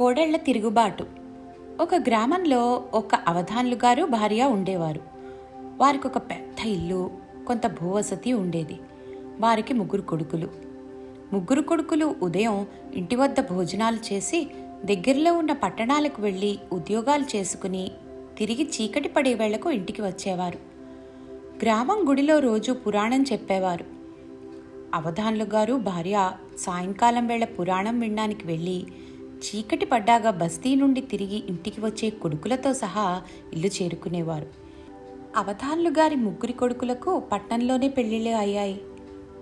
కోడళ్ళ తిరుగుబాటు. ఒక గ్రామంలో ఒక అవధాన్లు గారు భార్య ఉండేవారు. వారికి ఒక పెద్ద ఇల్లు కొంత భూవసతి ఉండేది. వారికి ముగ్గురు కొడుకులు. ముగ్గురు కొడుకులు ఉదయం ఇంటి వద్ద భోజనాలు చేసి దగ్గరలో ఉన్న పట్టణాలకు వెళ్ళి ఉద్యోగాలు చేసుకుని తిరిగి చీకటి పడే వేళకు ఇంటికి వచ్చేవారు. గ్రామం గుడిలో రోజు పురాణం చెప్పేవారు. అవధాన్లు గారు భార్య సాయంకాలం వేళ పురాణం వినడానికి వెళ్ళి చీకటి పడ్డాగా బస్తీ నుండి తిరిగి ఇంటికి వచ్చే కొడుకులతో సహా ఇల్లు చేరుకునేవారు. అవధాన్లు గారి ముగ్గురి కొడుకులకు పట్నంలోనే పెళ్ళిళ్ళు అయ్యాయి.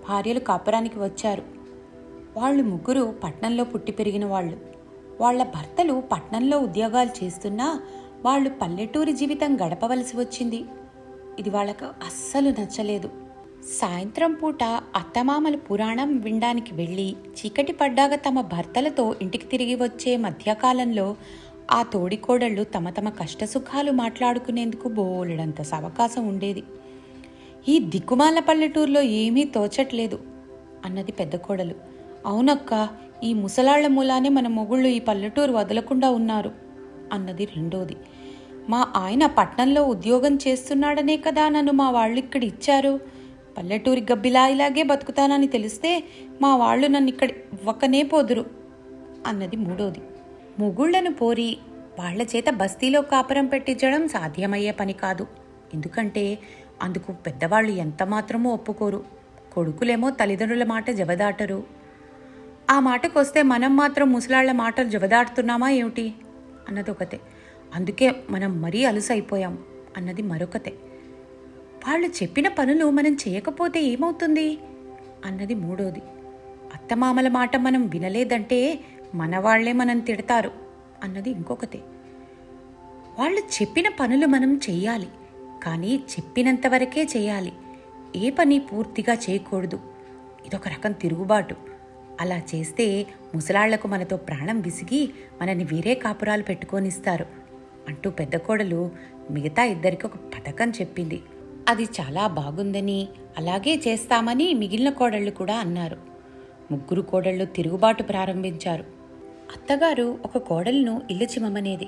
భార్యలు కాపురానికి వచ్చారు. వాళ్ళు ముగ్గురు పట్నంలో పుట్టి పెరిగిన వాళ్ళు. వాళ్ళ భర్తలు పట్నంలో ఉద్యోగాలు చేస్తున్నా వాళ్ళు పల్లెటూరి జీవితం గడపవలసి వచ్చింది. ఇది వాళ్ళకు అస్సలు నచ్చలేదు. సాయంత్రం పూట అత్తమామల పురాణం వినడానికి వెళ్ళి చీకటి పడ్డాక తమ భర్తలతో ఇంటికి తిరిగి వచ్చే మధ్యకాలంలో ఆ తోడికోడళ్ళు తమ తమ కష్టసుఖాలు మాట్లాడుకునేందుకు బోలెడంత సవకాశం ఉండేది. ఈ దిక్కుమాల పల్లెటూరులో ఏమీ తోచట్లేదు అన్నది పెద్ద కోడలు. అవునక్క ఈ ముసలాళ్ళ మూలానే మన మొగుళ్ళు ఈ పల్లెటూరు వదలకుండా ఉన్నారు అన్నది రెండోది. మా ఆయన పట్నంలో ఉద్యోగం చేస్తున్నాడనే కదా నన్ను మా వాళ్ళు ఇక్కడ ఇచ్చారు? పల్లెటూరి గబ్బిలా ఇలాగే బతుకుతానని తెలిస్తే మా వాళ్ళు నన్ను ఇక్కడ ఒక్కనే పోదురు అన్నది మూడోది. ముగుళ్ళను పోరి వాళ్ళ చేత బస్తీలో కాపురం పెట్టించడం సాధ్యమయ్యే పని కాదు. ఎందుకంటే అందుకు పెద్దవాళ్ళు ఎంత మాత్రమూ ఒప్పుకోరు. కొడుకులేమో తల్లిదండ్రుల మాట జవదాటరు. ఆ మాటకొస్తే మనం మాత్రం ముసలాళ్ళ మాటలు జవదాటుతున్నామా ఏమిటి? అన్నది ఒకతే అందుకే మనం మరీ అలుసైపోయాం అన్నది మరొకతే. వాళ్ళు చెప్పిన పనులు మనం చేయకపోతే ఏమవుతుంది? అన్నది మూడోది. అత్తమామల మాట మనం వినలేదంటే మనవాళ్ళే మనం తిడతారు అన్నది ఇంకొకటి వాళ్ళు చెప్పిన పనులు మనం చెయ్యాలి కానీ చెప్పినంతవరకే చేయాలి ఏ పని పూర్తిగా చేయకూడదు. ఇదొక రకం తిరుగుబాటు. అలా చేస్తే ముసలాళ్ళకు మనతో ప్రాణం విసిగి మనని వేరే కాపురాలు పెట్టుకొనిస్తారు అంటూ పెద్ద కోడలు మిగతా ఇద్దరికి ఒక పథకం చెప్పింది. అది చాలా బాగుందని అలాగే చేస్తామని మిగిలిన కోడళ్ళు కూడా అన్నారు. ముగ్గురు కోడళ్ళు తిరుగుబాటు ప్రారంభించారు. అత్తగారు ఒక కోడలను ఇల్లు చిమ్మమనేది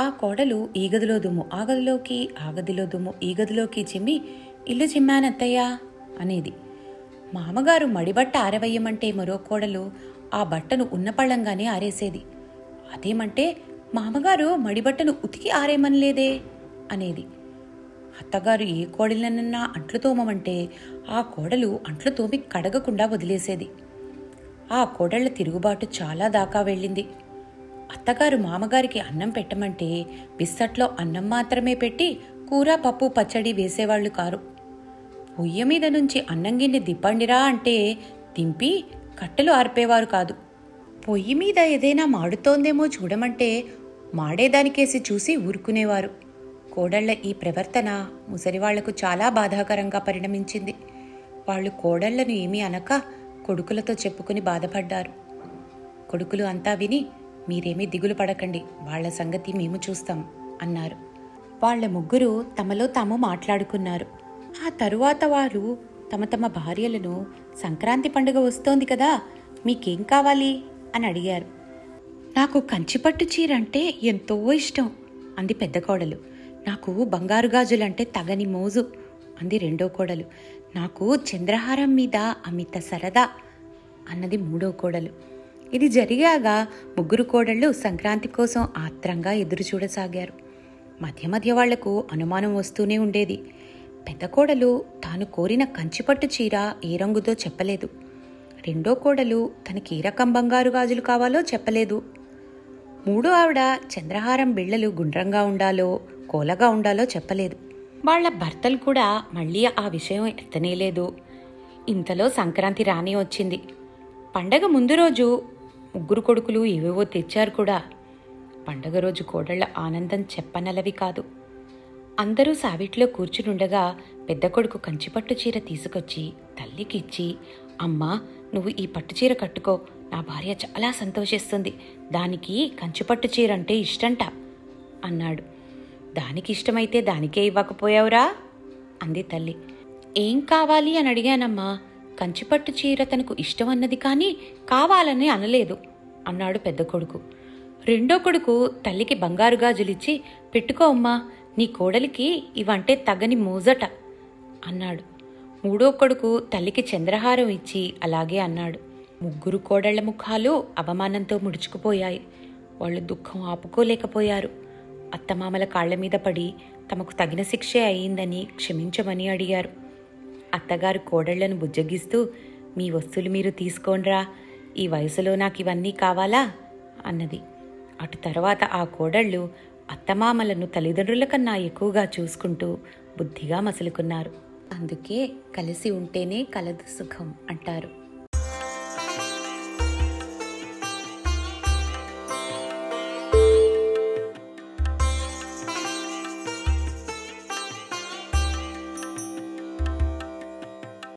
ఆ కోడలు ఈ గదిలో దుమ్ము ఆ గదిలోకి ఆ గదిలో దుమ్ము ఈ గదిలోకి చిమ్మి ఇల్లు చిమ్మానత్తయ్యా అనేది. మామగారు మడిబట్ట ఆరవేయమంటే మరో కోడలు ఆ బట్టను ఉన్నపళ్ళంగానే ఆరేసేది. అదేమంటే మామగారు మడిబట్టను ఉతికి ఆరేమనలేదే అనేది. అత్తగారు ఏ కోడలనన్నా అంట్లు తోమమంటే ఆ కోడలు అంట్లు తోమి కడగకుండా వదిలేసేది. ఆ కోడళ్ళ తిరుగుబాటు చాలా దాకా వెళ్ళింది. అత్తగారు మామగారికి అన్నం పెట్టమంటే బిస్సట్లో అన్నం మాత్రమే పెట్టి కూర పప్పు పచ్చడి వేసేవాళ్ళు కారు. పొయ్యి మీద నుంచి అన్నం గిన్నె దిప్పండిరా అంటే దింపి కట్టెలు ఆర్పేవారు కాదు. పొయ్యి మీద ఏదైనా మాడుతోందేమో చూడమంటే మాడేదానికేసి చూసి ఊరుకునేవారు. కోడళ్ళ ఈ ప్రవర్తన ముసలివాళ్ళకు చాలా బాధాకరంగా పరిణమించింది. వాళ్ళు కోడళ్ళను ఏమీ అనక కొడుకులతో చెప్పుకుని బాధపడ్డారు. కొడుకులు అంతా విని మీరేమీ దిగులు పడకండి వాళ్ళ సంగతి మేము చూస్తాం అన్నారు. వాళ్ళ ముగ్గురు తమలో తాము మాట్లాడుకున్నారు. ఆ తరువాత వారు తమ తమ భార్యలను సంక్రాంతి పండుగ వస్తోంది కదా మీకేం కావాలి? అని అడిగారు. నాకు కంచిపట్టు చీర అంటే ఎంతో ఇష్టం అంది పెద్ద కోడలు. నాకు బంగారు గాజులంటే తగని మోజు అంది రెండో కోడలు. నాకు చంద్రహారం మీద అమిత సరదా అన్నది మూడో కోడలు. ఇది జరిగాక ముగ్గురు కోడళ్ళు సంక్రాంతి కోసం ఆత్రంగా ఎదురు చూడసాగారు. మధ్య మధ్య వాళ్ళకు అనుమానం వస్తూనే ఉండేది. పెద్ద కోడలు తాను కోరిన కంచిపట్టు చీర ఏ రంగుతో చెప్పలేదు. రెండో కోడలు తనకి ఏ రకం బంగారు గాజులు కావాలో చెప్పలేదు. మూడో ఆవిడ చంద్రహారం బిళ్ళలు గుండ్రంగా ఉండాలో కోలగా ఉండాలో చెప్పలేదు. వాళ్ళ భర్తలు కూడా మళ్ళీ ఆ విషయం ఎత్తనేలేదు. ఇంతలో సంక్రాంతి రాని వచ్చింది. పండగ ముందు రోజు ముగ్గురు కొడుకులు ఏవేవో తెచ్చారు కూడా. పండగ రోజు కోడళ్ళ ఆనందం చెప్పనలవి కాదు. అందరూ సావిట్లో కూర్చునుండగా పెద్ద కొడుకు కంచిపట్టు చీర తీసుకొచ్చి తల్లికి ఇచ్చి అమ్మా నువ్వు ఈ పట్టు చీర కట్టుకో. నా భార్య చాలా సంతోషిస్తుంది. దానికి కంచిపట్టు చీర అంటే ఇష్టంట అన్నాడు. దానికి ఇష్టమైతే దానికే ఇవ్వకపోయావురా? అంది తల్లి. ఏం కావాలి అని అడిగానమ్మా. కంచిపట్టు చీర తనకు ఇష్టమన్నది కానీ కావాలని అనలేదు అన్నాడు పెద్ద కొడుకు. రెండో కొడుకు తల్లికి బంగారు గాజులిచ్చి పెట్టుకో అమ్మా నీ కోడలికి ఇవంటే తగని మోజట అన్నాడు. మూడో కొడుకు తల్లికి చంద్రహారం ఇచ్చి అలాగే అన్నాడు. ముగ్గురు కోడళ్ళ ముఖాలు అవమానంతో ముడుచుకుపోయాయి. వాళ్ళు దుఃఖం ఆపుకోలేకపోయారు. అత్తమామల కాళ్ళ మీద పడి తమకు తగిన శిక్షే అయిందని క్షమించమని అడిగారు. అత్తగారు కోడళ్ళను బుజ్జగిస్తూ మీ వస్తువులు మీరు తీసుకోండ్రా ఈ వయసులో నాకు ఇవన్నీ కావాలా? అన్నది. అటు తర్వాత ఆ కోడళ్ళు అత్తమామలను తల్లిదండ్రుల కన్నా ఎక్కువగా చూసుకుంటూ బుద్ధిగా మసులుకున్నారు. అందుకే కలిసి ఉంటేనే కలదు సుఖం అంటారు.